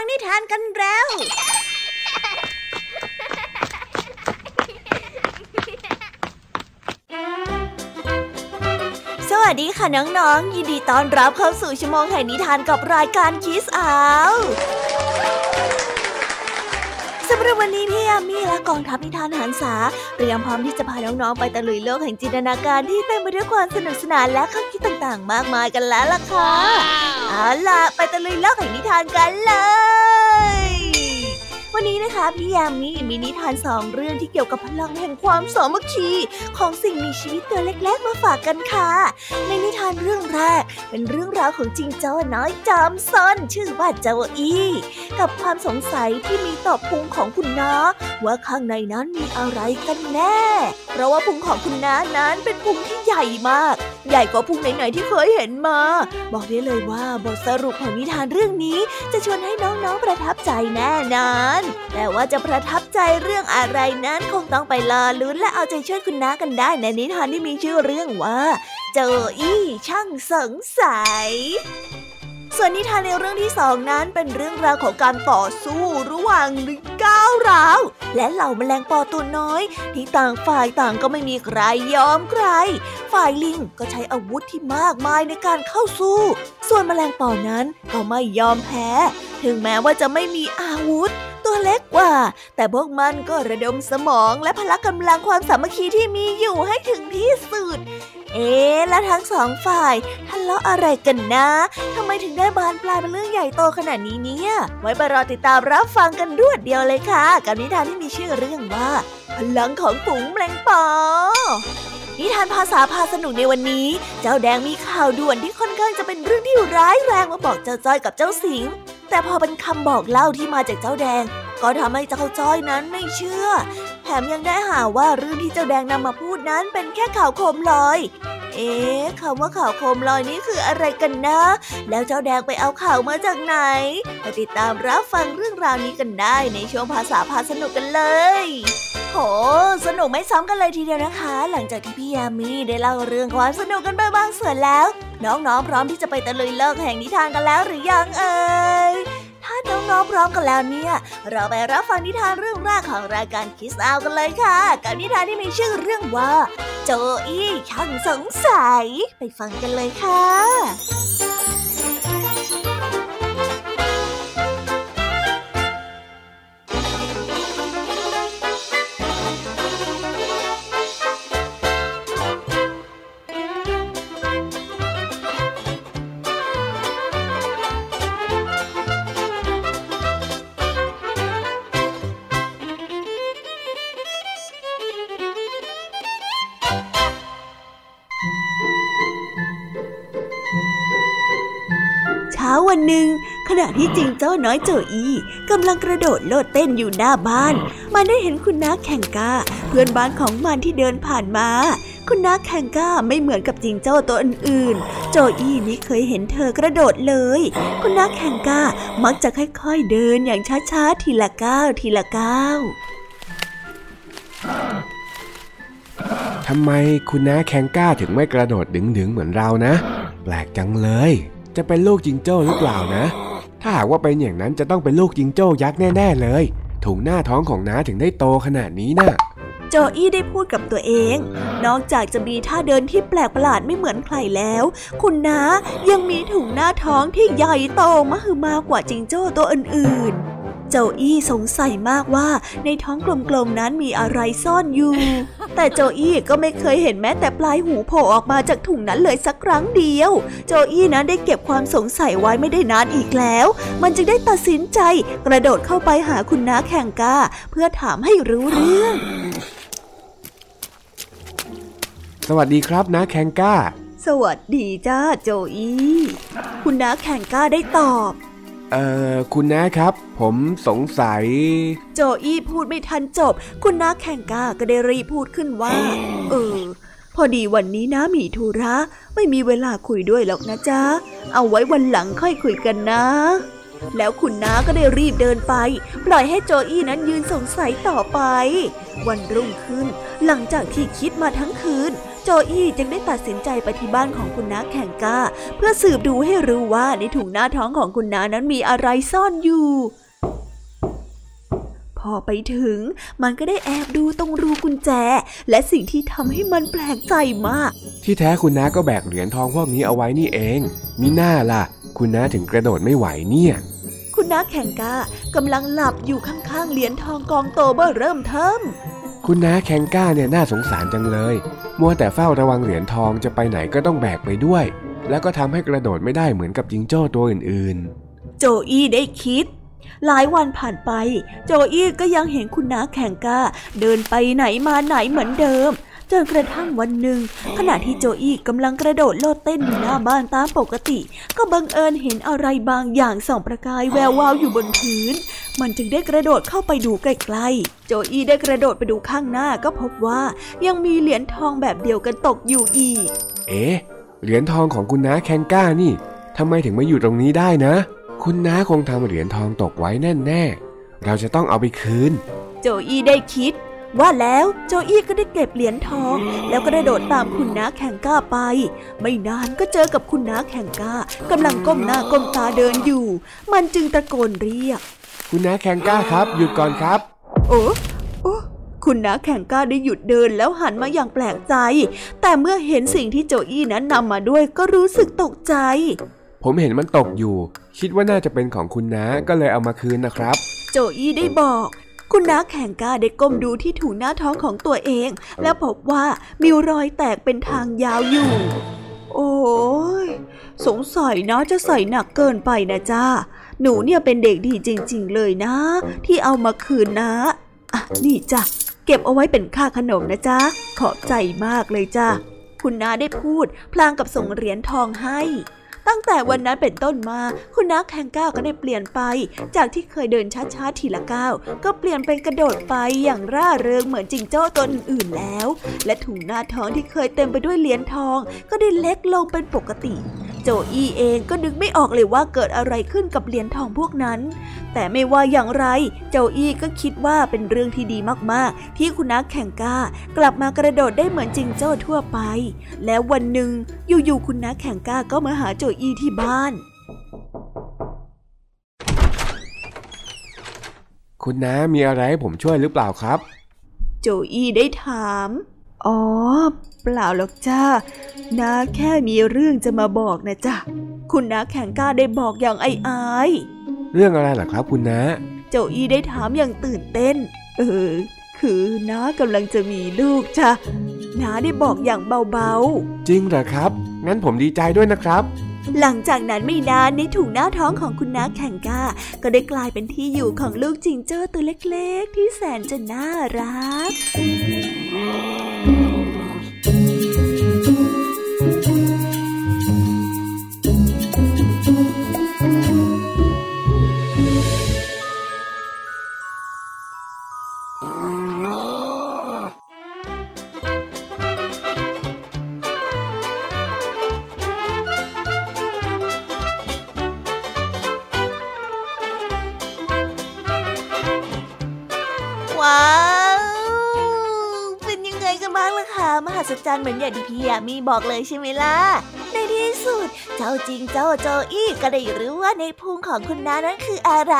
ฟังนิทานกันแล้ว สวัสดีค่ะน้องๆ ยินดีต้อนรับเข้าสู่ชั่วโมงแห่งนิทานกับรายการคิสอาวำหรับวันนี้พี่ยามีและกองทัพนิทานหันษาเตรียมพร้อมที่จะพาน้องๆไปตะลุยโลกแห่งจินตนาการที่เต็มไปด้วยความสนุกสนานและข้อคิดต่างๆ มากมายกันแล้วล่ะค่ะ เอาล่ะ ไปตะลุยโลกแห่งนิทานกันเลย วันนี้นะคะพี่ยามีมีนิทานสองเรื่องที่เกี่ยวกับพลังแห่งความสามัคคี ของสิ่งมีชีวิตตัวเล็กๆมาฝากกันค่ะ ในนิทานเรื่องแรก เป็นเรื่องราวของจิงโจ้น้อยจอมซนชื่อว่าเจ้าอี้กับความสงสัยที่มีต่อพุงของคุณน้าว่าข้างในนั้นมีอะไรกันแน่ เพราะว่าพุงของคุณน้านั้นเป็นพุงที่ใหญ่มาก ใหญ่กว่าพุงไหนๆที่เคยเห็นมา บอกได้เลยว่าบทสรุปของนิทานเรื่องนี้ จะชวนให้น้องๆประทับใจแน่นอน แต่ว่าจะประทับใจเรื่องอะไรนั้นคงต้องไปรอลุ้นและเอาใจช่วยคุณน้ากันได้ในนิทานที่มีชื่อเรื่องว่า เจออี้ช่างสงสัย ส่วนนิทานในเรื่องที่สองนั้นเป็นเรื่องราวของการต่อสู้ระหว่างลิงก้าวร้าว และเหล่าแมลงปอตัวน้อย ที่ต่างฝ่ายต่างก็ไม่มีใครยอมใคร ฝ่ายลิงก็ใช้อาวุธที่มากมายในการเข้าสู้ ส่วนแมลงปอนั้นก็ไม่ยอมแพ้ ถึงแม้ว่าจะไม่มีอาวุธ ตัวเล็กกว่า แต่พวกมันก็ระดมสมองและพละกำลังความสามัคคีที่มีอยู่ให้ถึงที่สุด เอ๊และทั้งสองฝ่ายทะเลาะอะไรกันนะทำไมถึงได้บานปลายเป็นเรื่องใหญ่โตขนาดนี้เนี่ย ไว้ไปรอติดตามรับฟังกันรวดเดียวเลยค่ะ กับนิทานที่มีชื่อเรื่องว่า พลังของฝูงแมลงปอนิทานภาษาพาสนุกในวันนี้ เจ้าแดงมีข่าวด่วนที่ค่อนข้างจะเป็นเรื่องที่ร้ายแรงมาบอกเจ้าจ้อยกับเจ้าสิง แต่พอเป็นคำบอกเล่าที่มาจากเจ้าแดง ก็ทำให้เจ้าจ้อยนั้นไม่เชื่อ ถมยังได้หาว่าเรื่องที่เจ้าแดงนำมาพูดนั้นเป็นแค่ข่าวโคมลอย เอ๊ะคำว่าข่าวโคมลอยนี้คืออะไรกันนะ แล้วเจ้าแดงไปเอาข่าวมาจากไหนไปติดตามรับฟังเรื่องราวนี้กันได้ในช่วงภาษาพาสนุกกันเลยโหสนุกไม่ซ้ำกันเลยทีเดียวนะคะ หลังจากที่พี่ยามีได้เล่าเรื่องความสนุกกันไปบางส่วนแล้ว น้องๆ พร้อมที่จะไปตะลุยโลกแห่งนิทานกันแล้วหรือยังเอ่ย ถ้าน้องๆพร้อมกันแล้วเนี่ย เราไปรับฟังนิทานเรื่องแรกของรายการคิสอากันเลยค่ะ กับนิทานที่มีชื่อเรื่องว่า โจอี้ช่างสงสัย ไปฟังกันเลยค่ะ ที่จิงเจ้าน้อยโจอีกำลังกระโดดโลดเต้นอยู่หน้าบ้าน มันได้เห็นคุณน้าแข่งก้า เพื่อนบ้านของมันที่เดินผ่านมา คุณน้าแข่งก้าไม่เหมือนกับจิงเจ้าตัวอื่นๆ โจอีไม่เคยเห็นเธอกระโดดเลย คุณน้าแข่งก้ามักจะค่อยๆเดินอย่างช้าๆทีละก้าวทีละก้าวทำไมคุณน้าแข่งก้าถึงไม่กระโดดดึงๆเหมือนเรานะ แปลกจังเลยจะเป็นลูกจิงโจ้หรือเปล่านะ ถ้าหากว่าเป็นอย่างนั้นจะต้องเป็นลูกจิงโจ้ยักษ์แน่ๆเลย ถุงหน้าท้องของน้าถึงได้โตขนาดนี้นะ่ะโจอี้ได้พูดกับตัวเอง นอกจากจะมีท่าเดินที่แปลกประหลาดไม่เหมือนใครแล้ว คุณน้ายังมีถุงหน้าท้องที่ใหญ่โตมหึมากว่าจิงโจ้ตัวอื่นๆ เจ้าอี้สงสัยมากว่าในท้องกลมๆนั้นมีอะไรซ่อนอยู่ แต่โจอี้ก็ไม่เคยเห็นแม้แต่ปลายหูโผล่ออกมาจากถุงนั้นเลยสักครั้งเดียวโจอี้นั้นได้เก็บความสงสัยไว้ไม่ได้นานอีกแล้ว มันจึงได้ตัดสินใจกระโดดเข้าไปหาคุณน้าแข่งกาเพื่อถามให้รู้เรื่อง สวัสดีครับน้าแข่งก้า สวัสดีจ้าโจอี้คุณน้าแข่งก้าได้ตอบ เอ่อคุณน้าครับ ผมสงสัย โจอี้พูดไม่ทันจบ คุณน้าแข่งกาก็ได้รีพูดขึ้นว่า เออ พอดีวันนี้น้ามีธุระ ไม่มีเวลาคุยด้วยหรอกนะจ๊ะ เอาไว้วันหลังค่อยคุยกันนะ แล้วคุณน้าก็ได้รีบเดินไป ปล่อยให้โจอี้นั้นยืนสงสัยต่อไป วันรุ่งขึ้น หลังจากที่คิดมาทั้งคืน โจอี้จึงได้ตัดสินใจไปที่บ้านของคุณน้าแข่งก้า เพื่อสืบดูให้รู้ว่าในถุงหน้าท้องของคุณน้านั้นมีอะไรซ่อนอยู่พอไปถึงมันก็ได้แอบดูตรงรูกุญแจ และสิ่งที่ทำให้มันแปลกใจมาก ที่แท้คุณน้าก็แบกเหรียญทองพวกนี้เอาไว้นี่เองมิน่าล่ะ คุณน้าถึงกระโดดไม่ไหวเนี่ย คุณน้าแข่งกากำลังหลับอยู่ข้างๆเหรียญทองกองโตเบอร์เริ่มเทิมคุณน้าแข่งก้าเนี่ยน่าสงสารจังเลย มัวแต่เฝ้าระวังเหรียญทองจะไปไหนก็ต้องแบกไปด้วย แล้วก็ทำให้กระโดดไม่ได้เหมือนกับจิงโจ้ตัวอื่นๆ โจอี้ได้คิดหลายวันผ่านไป โจอี้ก็ยังเห็นคุณน้าแข่งก้า เดินไปไหนมาไหนเหมือนเดิม จนกระทั่งวันหนึ่ง ขณะที่โจอี้กำลังกระโดดโลดเต้นอยู่หน้าบ้านตามปกติ ก็บังเอิญเห็นอะไรบางอย่างส่องประกายแวววาวอยู่บนพื้น มันจึงได้กระโดดเข้าไปดูใกล้ๆโจอี้ได้กระโดดไปดูข้างหน้าก็พบว่ายังมีเหรียญทองแบบเดียวกันตกอยู่อีก เอ๊ะเหรียญทองของคุณน้าแคนก้านี่ทำไมถึงมาอยู่ตรงนี้ได้นะ คุณน้าคงทำเหรียญทองตกไว้แน่แน่เราจะต้องเอาไปคืน โจอี้ได้คิด ว่าแล้วโจอี้ก็ได้เก็บเหรียญทอง แล้วก็ได้โดดตามคุณน้าแข่งก้าไป ไม่นานก็เจอกับคุณน้าแข่งก้ากำลังก้มหน้าก้มตาเดินอยู่ มันจึงตะโกนเรียก คุณน้าแข่งก้าครับ หยุดก่อนครับ โอ้โอ้คุณน้าแข่งก้าได้หยุดเดินแล้วหันมาอย่างแปลกใจ แต่เมื่อเห็นสิ่งที่โจอี้นั้นนำมาด้วยก็รู้สึกตกใจ ผมเห็นมันตกอยู่ คิดว่าน่าจะเป็นของคุณน้าก็เลยเอามาคืนนะครับ โจอี้ได้บอก คุณน้าแข่งกาได้ก้มดูที่ถุงหน้าท้องของตัวเอง แล้วพบว่ามีรอยแตกเป็นทางยาวอยู่ โอ้ยสงสัยนะจะใส่หนักเกินไปนะจ้าหนูเนี่ยเป็นเด็กดีจริง ๆ เลยนะ ที่เอามาคืนนะอะนี่จ้ะเก็บเอาไว้เป็นค่าขนมนะจ๊ะขอบใจมากเลยจ้าคุณน้าได้พูด พลางกับส่งเหรียญทองให้ ตั้งแต่วันนั้นเป็นต้นมา คุณนักแข่งก้าวก็ได้เปลี่ยนไป จากที่เคยเดินช้าๆทีละก้าวก็เปลี่ยนเป็นกระโดดไปอย่างร่าเริงเหมือนจิงโจ้ตัวอื่นๆแล้ว และถุงหน้าท้องที่เคยเต็มไปด้วยเหรียญทอง ก็ได้เล็กลงเป็นปกติ โจอี้เองก็นึกไม่ออกเลยว่าเกิดอะไรขึ้นกับเหรียญทองพวกนั้น แต่ไม่ว่าอย่างไรโจอี้ก็คิดว่าเป็นเรื่องที่ดีมากๆ ที่คุณนักแข่งก้ากลับมากระโดดได้เหมือนจิงโจ้ทั่วไป แล้ววันหนึ่งอยู่ๆคุณนักแข่งก้าก็มาหาโจอี้ที่บ้าน คุณน้ามีอะไรให้ผมช่วยหรือเปล่าครับ โจอี้ได้ถาม อ๋อ เปล่าหรอกจ้าน้าแค่มีเรื่องจะมาบอกนะจ้ะคุณน้าแข่งกล้าได้บอกอย่างไอ้อายเรื่องอะไรล่ะครับคุณน้าโจอี้ได้ถามอย่างตื่นเต้น เออ คือน้ากำลังจะมีลูกจ้ะน้าได้บอกอย่างเบาๆ จริงเหรอครับ งั้นผมดีใจด้วยนะครับ หลังจากนั้นไม่นานในถุงหน้าท้องของคุณน้าแข่งก้า ก็ได้กลายเป็นที่อยู่ของลูกจิงเจ้าตัวเล็กๆ ที่แสนจะน่ารัก เหมือนอย่างที่พี่ยามีบอกเลยใช่ไหมล่ะในที่สุด เจ้าจริงเจ้าโจอี้ก็ได้รู้ว่าในพุงของคุณน้านั้นคืออะไร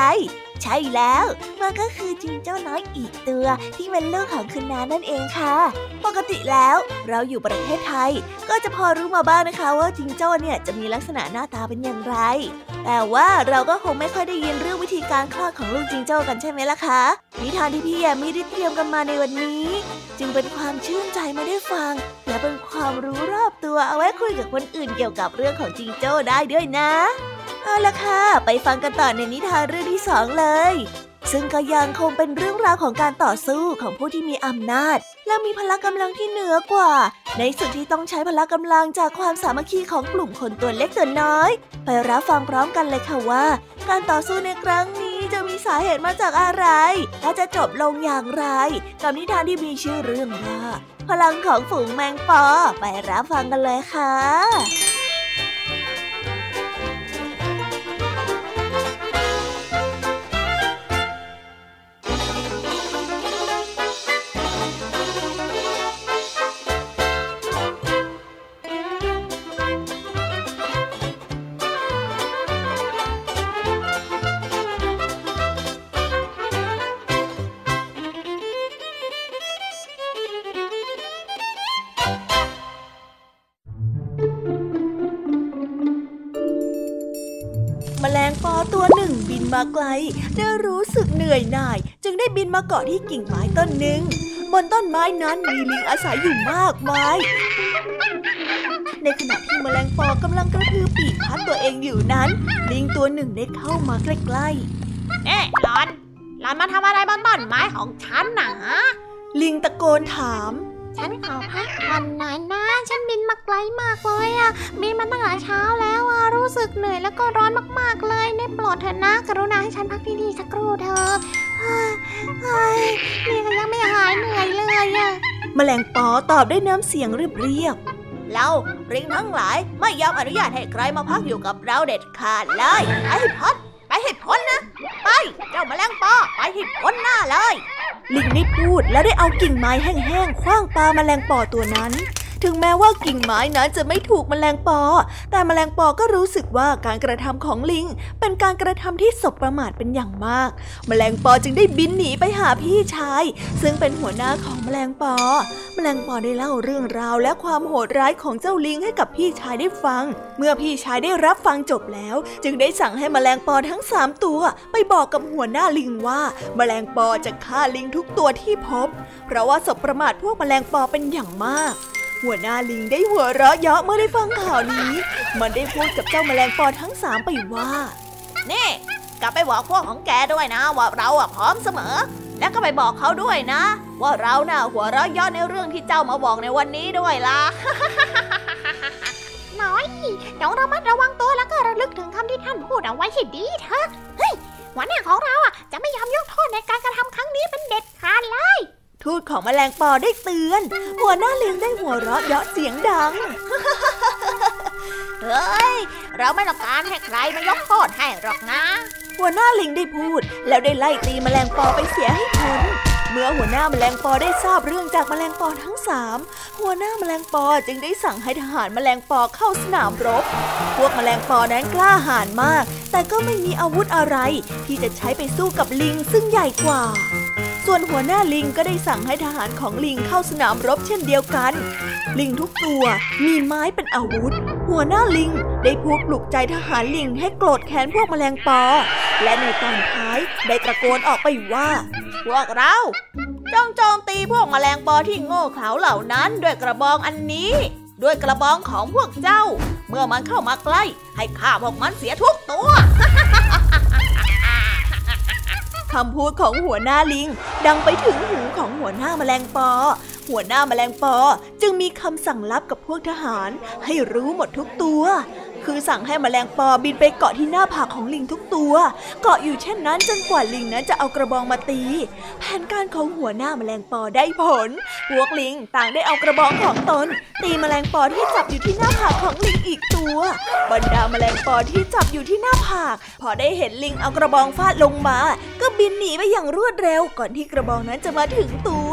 ใช่แล้ว มันก็คือจิงเจ้าน้อยอีกตัว ที่เป็นลูกของคุณน้านั่นเองค่ะ ปกติแล้วเราอยู่ประเทศไทย ก็จะพอรู้มาบ้างนะคะว่าจิงโจ้าเนี่ยจะมีลักษณะหน้าตาเป็นอย่างไร แต่ว่าเราก็คงไม่ค่อยได้ยินเรื่องวิธีการคลอดของลูกจิงโจ้ากันใช่ไหมล่ะคะนิทานที่พี่แยมมีได้เตรียมกันมาในวันนี้ จึงเป็นความชื่นใจมาได้ฟัง และเป็นความรู้รอบตัวเอาไว้คุยกับคนอื่นเกี่ยวกับเรื่องของจิงโจ้ได้ด้วยนะ เอาละค่ะ ไปฟังกันต่อในนิทานเรื่องที่สองเลย ซึ่งก็ยังคงเป็นเรื่องราวของการต่อสู้ของผู้ที่มีอำนาจ และมีพละกำลังที่เหนือกว่า ในส่วนที่ต้องใช้พละกำลังจากความสามัคคีของกลุ่มคนตัวเล็กตัวน้อย ไปรับฟังพร้อมกันเลยค่ะว่า การต่อสู้ในครั้งนี้จะมีสาเหตุมาจากอะไรและจะจบลงอย่างไร กับนิทานที่มีชื่อเรื่องว่า พลังของฝูงแมงปอ ไปรับฟังกันเลยค่ะ มาเกาะที่กิ่งไม้ต้นหนึ่ง บนต้นไม้นั้นมีลิงอาศัยอยู่มากมาย ในขณะที่แมลงปอกำลังกระพือปีกพัดตัวเองอยู่นั้น ลิงตัวหนึ่งได้เข้ามาใกล้ๆเอ๊ะหลอนหลอนมาทำอะไรบนต้นไม้ของฉันนะลิงตะโกนถามฉันขอพักผ่อนหน่อยนะ ฉันบินมาไกลมากเลยอะบินมาตั้งแต่เช้าแล้วอะรู้สึกเหนื่อยแล้วก็ร้อนมากๆเลยในโปรดเถอะนะ กรุณาให้ฉันพักที่นี่สักครู่เถอะ เฮ้ยนี่ก็ยังไม่หายเหนื่อยเลยอะแมลงปอตอบด้วยน้ำเสียงเรียบเรียบเราริงทั้งหลายไม่ยอมอนุญาตให้ใครมาพักอยู่กับเราเด็ดขาดเลยไอ้พัดไปให้พ้นนะ ไปเจ้าแมลงปอไปให้พ้นหน้าเลย ลิงได้พูดแล้วได้เอากิ่งไม้แห้งๆคว้างปลาแมลงปอตัวนั้น ถึงแม้ว่ากิ่งไม้นั้นจะไม่ถูกมแมลงปอ แต่มแมลงปอก็รู้สึกว่าการกระทำของลิง เป็นการกระทำที่สบประมาทเป็นอย่างมากแมลงปอจึงได้บินหนีไปหาพี่ชาย ซึ่งเป็นหัวหน้าของแมลงปอแมลงปอได้เล่าเรื่องราวและความโหดร้ายของเจ้าลิงให้กับพี่ชายได้ฟัง เมื่อพี่ชายได้รับฟังจบแล้ว จึงได้สั่งให้แมลงปอทั้งสามตัว ไปบอกกับหัวหน้าลิงว่าแมลงปอจะฆ่าลิงทุกตัวที่พบ เพราะว่าสบประมาทพวกแมลงปอเป็นอย่างมาก หัวหน้าลิงได้หัวเราะเยาะเมื่อได้ฟังข่าวนี้ มันได้พูดกับเจ้าแมลงปอทั้งสามไปว่านี่กลับไปบอกพวกของแกด้วยนะ ว่าเราอะพร้อมเสมอ แล้วก็ไปบอกเขาด้วยนะ ว่าเราน่ะหัวเราะเยาะในเรื่องที่เจ้ามาบอกในวันนี้ด้วยล่ะน้อยเดี๋ยวเรามัดระวังตัวแล้วก็ระลึกถึงคำที่ท่านพูดเอาไว้ให้ดีเถอะเฮ้ยหัวหน้าของเราอะจะไม่ยอมยกโทษในการกระทำครั้งนี้เป็นเด็ดขาดเลย ทูตของแมลงปอได้เตือน หัวหน้าลิงได้หัวเราะเยาะเสียงดัง เฮ้ย เราไม่ต้องการให้ใครมายกโทษให้หรอกนะ หัวหน้าลิงได้พูด แล้วได้ไล่ตีแมลงปอไปเสียให้พ้นเมื่อหัวหน้าแมลงปอได้ทราบเรื่องจากแมลงปอทั้งสามหัวหน้าแมลงปอจึงได้สั่งให้ทหารแมลงปอเข้าสนามรบ พวกแมลงปอนั้นกล้าหาญมาก แต่ก็ไม่มีอาวุธอะไร ที่จะใช้ไปสู้กับลิงซึ่งใหญ่กว่า ส่วนหัวหน้าลิงก็ได้สั่งให้ทหารของลิงเข้าสนามรบเช่นเดียวกัน ลิงทุกตัวมีไม้เป็นอาวุธ หัวหน้าลิงได้พูดปลุกใจทหารลิงให้โกรธแค้นพวกแมลงปอ และในตอนท้ายได้ตะโกนออกไปว่า พวกเราจงโจมตีพวกแมลงปอที่โง่เขลาเหล่านั้นด้วยกระบองอันนี้ ด้วยกระบองของพวกเจ้า เมื่อมันเข้ามาใกล้ ให้ฆ่าพวกมันเสียทุกตัว คำพูดของหัวหน้าลิง ดังไปถึงหูของหัวหน้าแมลงปอ หัวหน้าแมลงปอจึงมีคำสั่งลับกับพวกทหาร ให้รู้หมดทุกตัว คือสั่งให้มแมลงปอบินไปเกาะที่หน้าผากของลิงทุกตัว เกาะอยู่เช่นนั้นจนกว่าลิงนั้นจะเอากระบองมาตี แผนการของหัวหน้าแมลงปอได้ผล พวกลิงต่างได้เอากระบองของตน ตีแมลงปอที่จับอยู่ที่หน้าผากของลิงอีกตัว บรรดาแมลงปอที่จับอยู่ที่หน้าผาก พอได้เห็นลิงเอากระบองฟาดลงมา ก็บินหนีไปอย่างรวดเร็วก่อนที่กระบองนั้นจะมาถึงตัว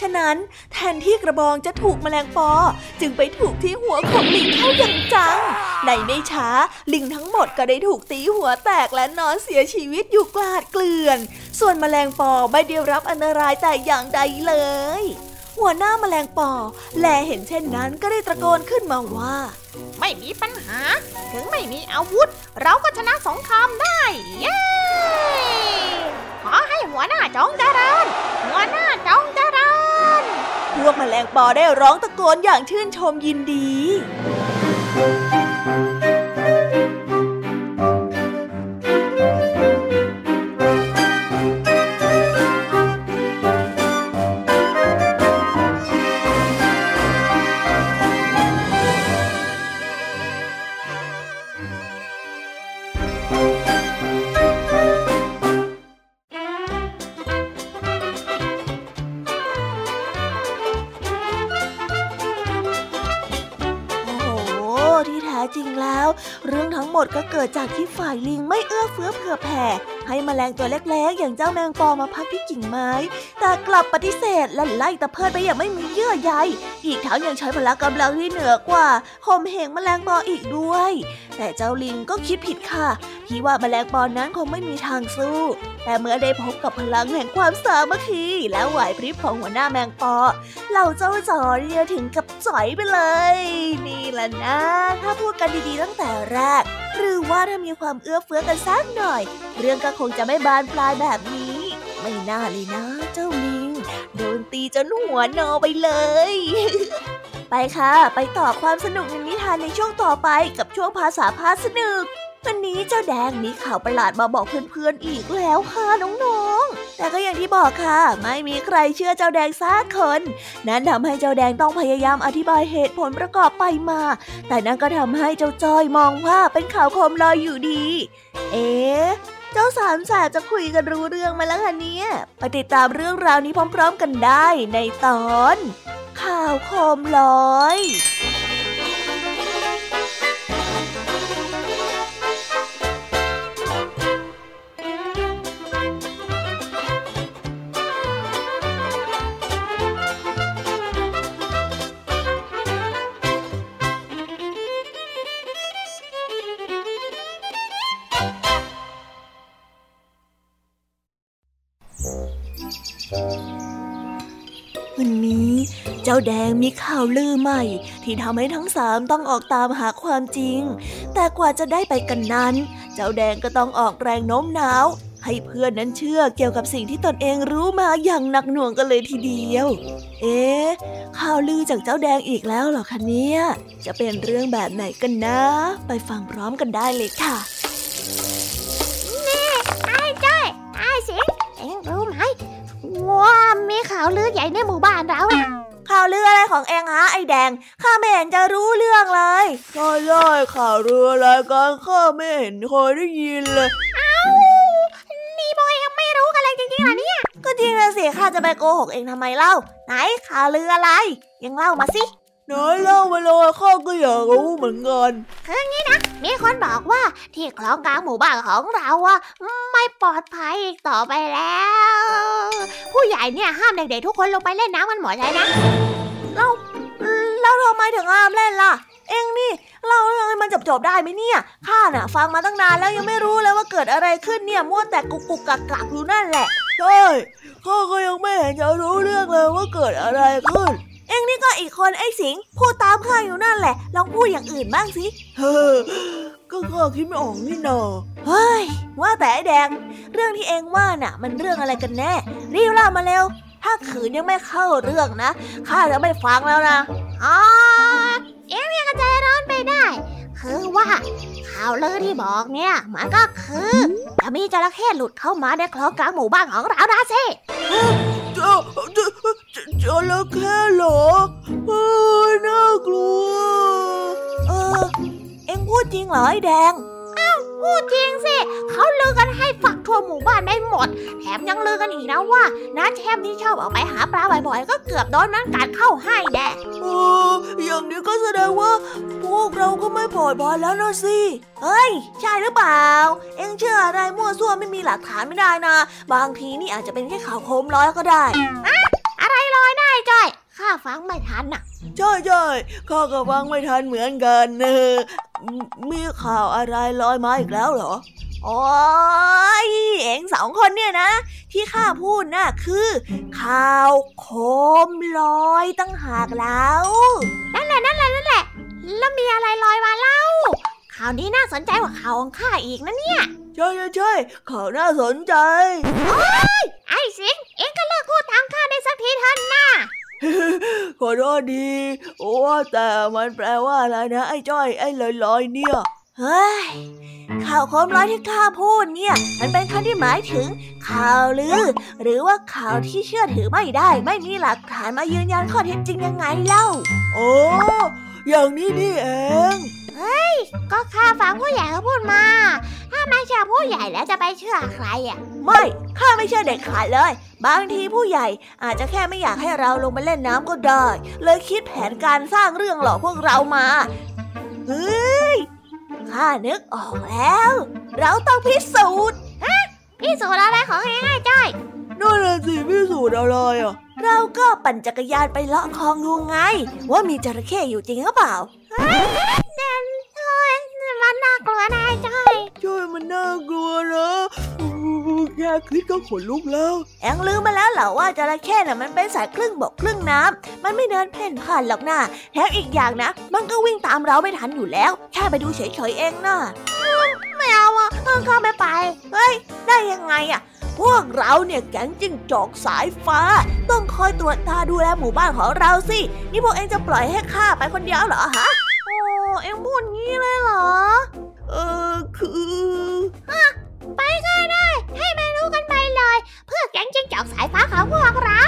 ฉะนั้นแทนที่กระบองจะถูกแมลงปอ จึงไปถูกที่หัวของลิงเข้าอย่างจัง ในไม่ช้าลิงทั้งหมดก็ได้ถูกตีหัวแตกและนอนเสียชีวิตอยู่กลาดเกลื่อน ส่วนแมลงปอไม่ได้รับอันตรายแต่อย่างใดเลย หัวหน้าแมลงปอ แลเห็นเช่นนั้นก็ได้ตะโกนขึ้นมาว่า ไม่มีปัญหา ถึงไม่มีอาวุธ เราก็ชนะสงครามได้ เย้ขอให้หัวหน้าจงเวกแมลงปอได้ร้องตะโกนอย่างชื่นชมยินดี งตัวเล็กๆ อย่างเจ้าแมงปอมาพักที่กิ่งไม้ แต่กลับปฏิเสธและไล่ตะเพิดไปอย่างไม่มีเยื่อใย อีกทั้งยังใช้พละกำลังที่เหนือกว่าข่มเหงแมลงปออีกด้วย แต่เจ้าลิงก็คิดผิดค่ะที่ว่าแมลงปอนั้นคงไม่มีทางสู้ แต่เมื่อได้พบกับพลังแห่งความสามัคคีและไหวพริบของหัวหน้าแมงปอ เหล่าเจ้าจอเนี่ยถึงกับจ่อยไปเลย นี่แหละนะ ถ้าพูดกันดีๆตั้งแต่แรกหรือว่าถ้ามีความเอื้อเฟื้อกันสักหน่อย เรื่องก็คงจะไม่บานปลายแบบนี้ ไม่น่าเลยนะ เจ้าลิงโดนตีจนหัวนอไปเลย ไปค่ะ ไปต่อความสนุกในนิทานในช่วงต่อไปกับช่วงภาษาพาสนุก วันนี้เจ้าแดงมีข่าวประหลาดมาบอกเพื่อนๆอีกแล้วค่ะน้องๆ แต่ก็อย่างที่บอกค่ะ ไม่มีใครเชื่อเจ้าแดงสักคน นั้นทำให้เจ้าแดงต้องพยายามอธิบายเหตุผลประกอบไปมา แต่นั่นก็ทำให้เจ้าจ้อยมองว่าเป็นข่าวโคมลอยอยู่ดี เอ๊ะเจ้าสามแสบจะคุยกันรู้เรื่องมาแล้วคะเนี่ยไปติดตามเรื่องราวนี้พร้อม ๆ กันได้ในตอน ข่าวโคมลอยาแดงมีข่าวลือใหม่ ที่ทำให้ทั้งสามต้องออกตามหาความจริง แต่กว่าจะได้ไปกันนั้น เจ้าแดงก็ต้องออกแรงโน้มน้าว ให้เพื่อนนั้นเชื่อเกี่ยวกับสิ่งที่ตนเองรู้มาอย่างหนักหน่วงกันเลยทีเดียว เอ๊ะข่าวลือจากเจ้าแดงอีกแล้วเหรอคะเนี่ยจะเป็นเรื่องแบบไหนกันนะ ไปฟังพร้อมกันได้เลยค่ะนี่ไอ้จ้อยไอ้สิงเอ็งรู้ไหมว่ามีข่าวลือใหญ่ในหมู่บ้านเราอะ ข่าวลืออะไรของเองฮะไอแดง ข้าไม่เห็นจะรู้เรื่องเลยใช่ใช่ข่าวลืออะไรกันข้าไม่เห็นเคยได้ยินเลยเอ้านี่บอยยังไม่รู้กันเลยจริงๆเหรอเนี่ยก็จริงนะสิข้าจะไปโกหกเองทำไมเล่า ไหนข่าวลืออะไร ยังเล่ามาสิน้อยเล่ามาเลยข้าก็อยากรู้เหมือนกันคืองี้นะ มีคนบอกว่าที่คลองกลางหมู่บ้านของเราอะไม่ปลอดภัยอีกต่อไปแล้ว ผู้ใหญ่เนี่ยห้ามเด็กๆทุกคนลงไปเล่นน้ำกันหมดเลยนะเราเราทำไมถึงห้ามเล่นล่ะ เอ็งนี่เราให้มันจบจบได้ไหมเนี่ยข้าน่ะ ฟังมาตั้งนานแล้วยังไม่รู้เลยว่าเกิดอะไรขึ้นเนี่ยมั่วแต่กุกกุกกักกักอยู่นั่นแหละใช่ข้าก็ยังไม่เห็นจะรู้เรื่องเลยว่าเกิดอะไรขึ้นเอ็งนี่ก็อีกคนไอ้สิง พูดตามข้าอยู่นั่นแหละ ลองพูดอย่างอื่นบ้างสิ เฮ้อ ก็ข้าคิดไม่ออกนี่นาเฮ้ย ว่าแต่ไอ้แดง เรื่องที่เอ็งว่าน่ะ มันเรื่องอะไรกันแน่ รีบเล่ามาเร็ว ถ้าขืนยังไม่เข้าเรื่องนะ ข้าจะไม่ฟังแล้วนะ อ๋อ เอ็งยังกระจายร้อนไปได้ คือว่าข่าวลือที่บอกเนี่ย มันก็คือ จะมีจระเข้หลุดเข้ามาในคลองกลางหมู่บ้านของเรานะสิ จจระเข้เหรอเออน่ากลัว เออ เอ็งพูดจริงเหรอไอ้แดง อ้าวพูดจริงสิเขาลือกันให้ฝักทั่วหมู่บ้านได้หมด แถมยังลือกันอีกนะว่าน้าแชมที่ชอบออกไปหาปลาบ่อยๆ ก็เกือบโดนมันกัดเข้าให้แน่เออ นี้ก็แสดงว่า พวกเราก็ไม่ปลอดภัยแล้วนะสิ เฮ้ย ใช่หรือเปล่า เอ็งเชื่ออะไรมั่วซั่วไม่มีหลักฐานไม่ได้นะ บางทีนี่อาจจะเป็นแค่ข่าวโคมลอยก็ได้อะอะไรลอยได้จ้อยข้าฟังไม่ทันน่ะใช่ใช่ข้าก็ฟังไม่ทันเหมือนกันเนอมีข่าวอะไรลอยมาอีกแล้วเหรอ โอ้ยเอ็งสองคนเนี่ยนะ ที่ข้าพูดน่ะคือข่าวโคมลอยตั้งหากแล้ว นั่นแหละนั่นแหละนั่นแหละ แล้วมีอะไรลอยมาเล่าข่าวนี้น่าสนใจกว่าข่าวของข้าอีกนะเนี่ยใช่ใช่ใช่ข่าวน่าสนใจโอ้ยไอ้สิงเอ็งก็เลิกพูดทางข้าได้สักทีเถอะนะขอโทษดีว่าแต่มันแปลว่าอะไรนะไอ้จ้อยไอ้ลอยลอยเนี่ย เฮ้ย ข่าวโคมลอยที่ข้าพูดเนี่ย มันเป็นคำที่หมายถึง ข่าวลือ หรือว่าข่าวที่เชื่อถือไม่ได้ ไม่มีหลักฐานมายืนยันข้อเท็จจริงยังไงเล่า โอ้อย่างนี้นี่เอง เฮ้ย ก็ข้าฟังผู้ใหญ่เขาพูดมา ถ้าไม่เชื่อผู้ใหญ่แล้วจะไปเชื่อใครอะ ไม่ ข้าไม่เชื่อเด็กขาดเลย บางทีผู้ใหญ่อาจจะแค่ไม่อยากให้เราลงไปเล่นน้ำก็ได้ เลยคิดแผนการสร้างเรื่องหลอกพวกเรามา เฮ้ย ข้านึกออกแล้ว เราต้องพิสูจน์ฮะพพิสูจน์อะไรของง่ายๆจ้อยนั่นแหละสิพิสูจน์อะไรอะ เราก็ปั่นจักรยานไปเลาะคลองดูไง ว่ามีจระเข้อยู่จริงหรือเปล่ามันน่ากลัวนะจ้อยช่วยมันน่ากลัวนะ แค่คิดก็ขนลุกแล้วแองลืมไปแล้วเหรอว่าจระเข้น่ะมันเป็นสายครึ่งบกครึ่งน้ำมันไม่เดินเพ่นผ่านหรอกนะแถมอีกอย่างนะ มันก็วิ่งตามเราไม่ทันอยู่แล้ว แค่ไปดูเฉยๆเองนะไม่เอาอะเออก็ไม่ไป เฮ้ย ได้ยังไงอะพวกเราเนี่ยแก๊งจิ้งจอกสายฟ้า ต้องคอยตรวจตาดูแลหมู่บ้านของเราสิ นี่พวกเองจะปล่อยให้ข้าไปคนเดียวเหรอฮะโอ้เอ็งพูดงี้เลยเหรอ เออคือ ไปก็ได้ ให้ไปรู้กันไปเลย เพื่อแก๊งจิ้งจอกสายฟ้าของพวกเรา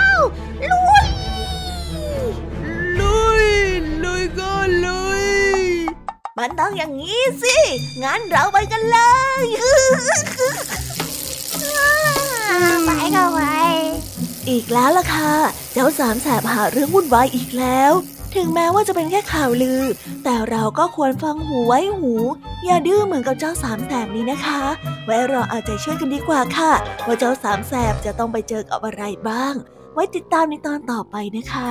ลุย ลุย ลุยก็ลุย มันต้องอย่างนี้สิ งั้นเราไปกันเลย ไปก็ไป อีกแล้วล่ะค่ะ เจ้าสามแสบหาเรื่องวุ่นวายอีกแล้ว ถึงแม้ว่าจะเป็นแค่ข่าวลือ แต่เราก็ควรฟังหูไว้หู อย่าดื้อเหมือนกับเจ้าสามแสบนี้นะคะ ไว้รอเอาใจช่วยกันดีกว่าค่ะ ว่าเจ้าสามแสบจะต้องไปเจอกับอะไรบ้าง ไว้ติดตามในตอนต่อไปนะคะ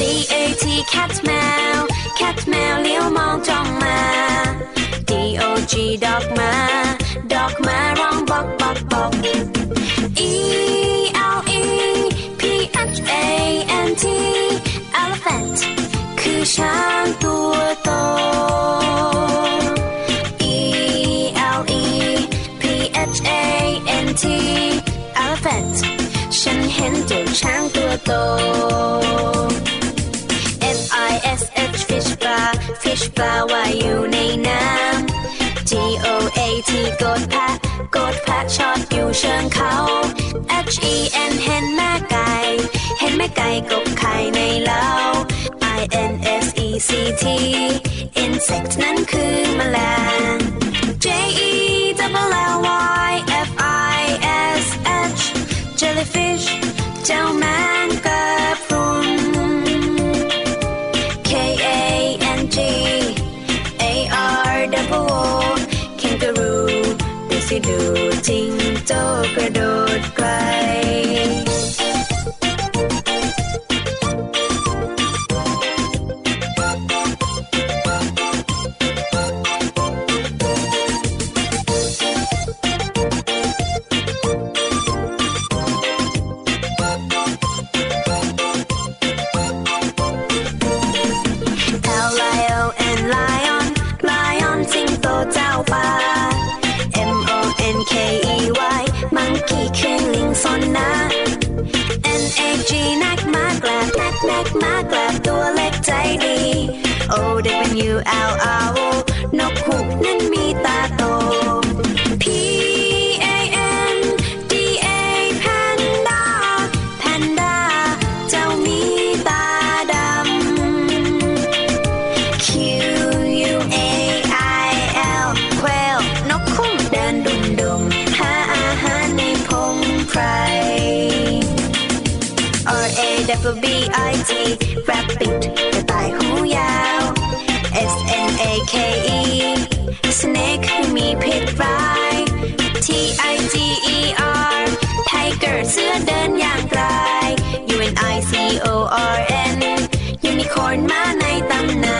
C A T cat แมว cat แมวเลี้ยวมองจ้องมา D O G dog มา dog มาร้องบอกบอกบอก E L E P H A N T elephant คือช้างตัวโต E L E P H A N T elephant ฉันเห็นเจ้าช้างตัวโต fish ปลาว่ายอยู่ในน้ำ G O A T กดแพะกดแพะชอดอยู่เชิงเขา H E N เห็นแม่ไก่ เห็นแม่ไก่กบไข่ในเล้า I N S E C T insect นั้นคือแมลง J E double L Y F I S H jellyfish เจ้าแมง สิดูจิงโจ้กระโดดไกล W L may tamnan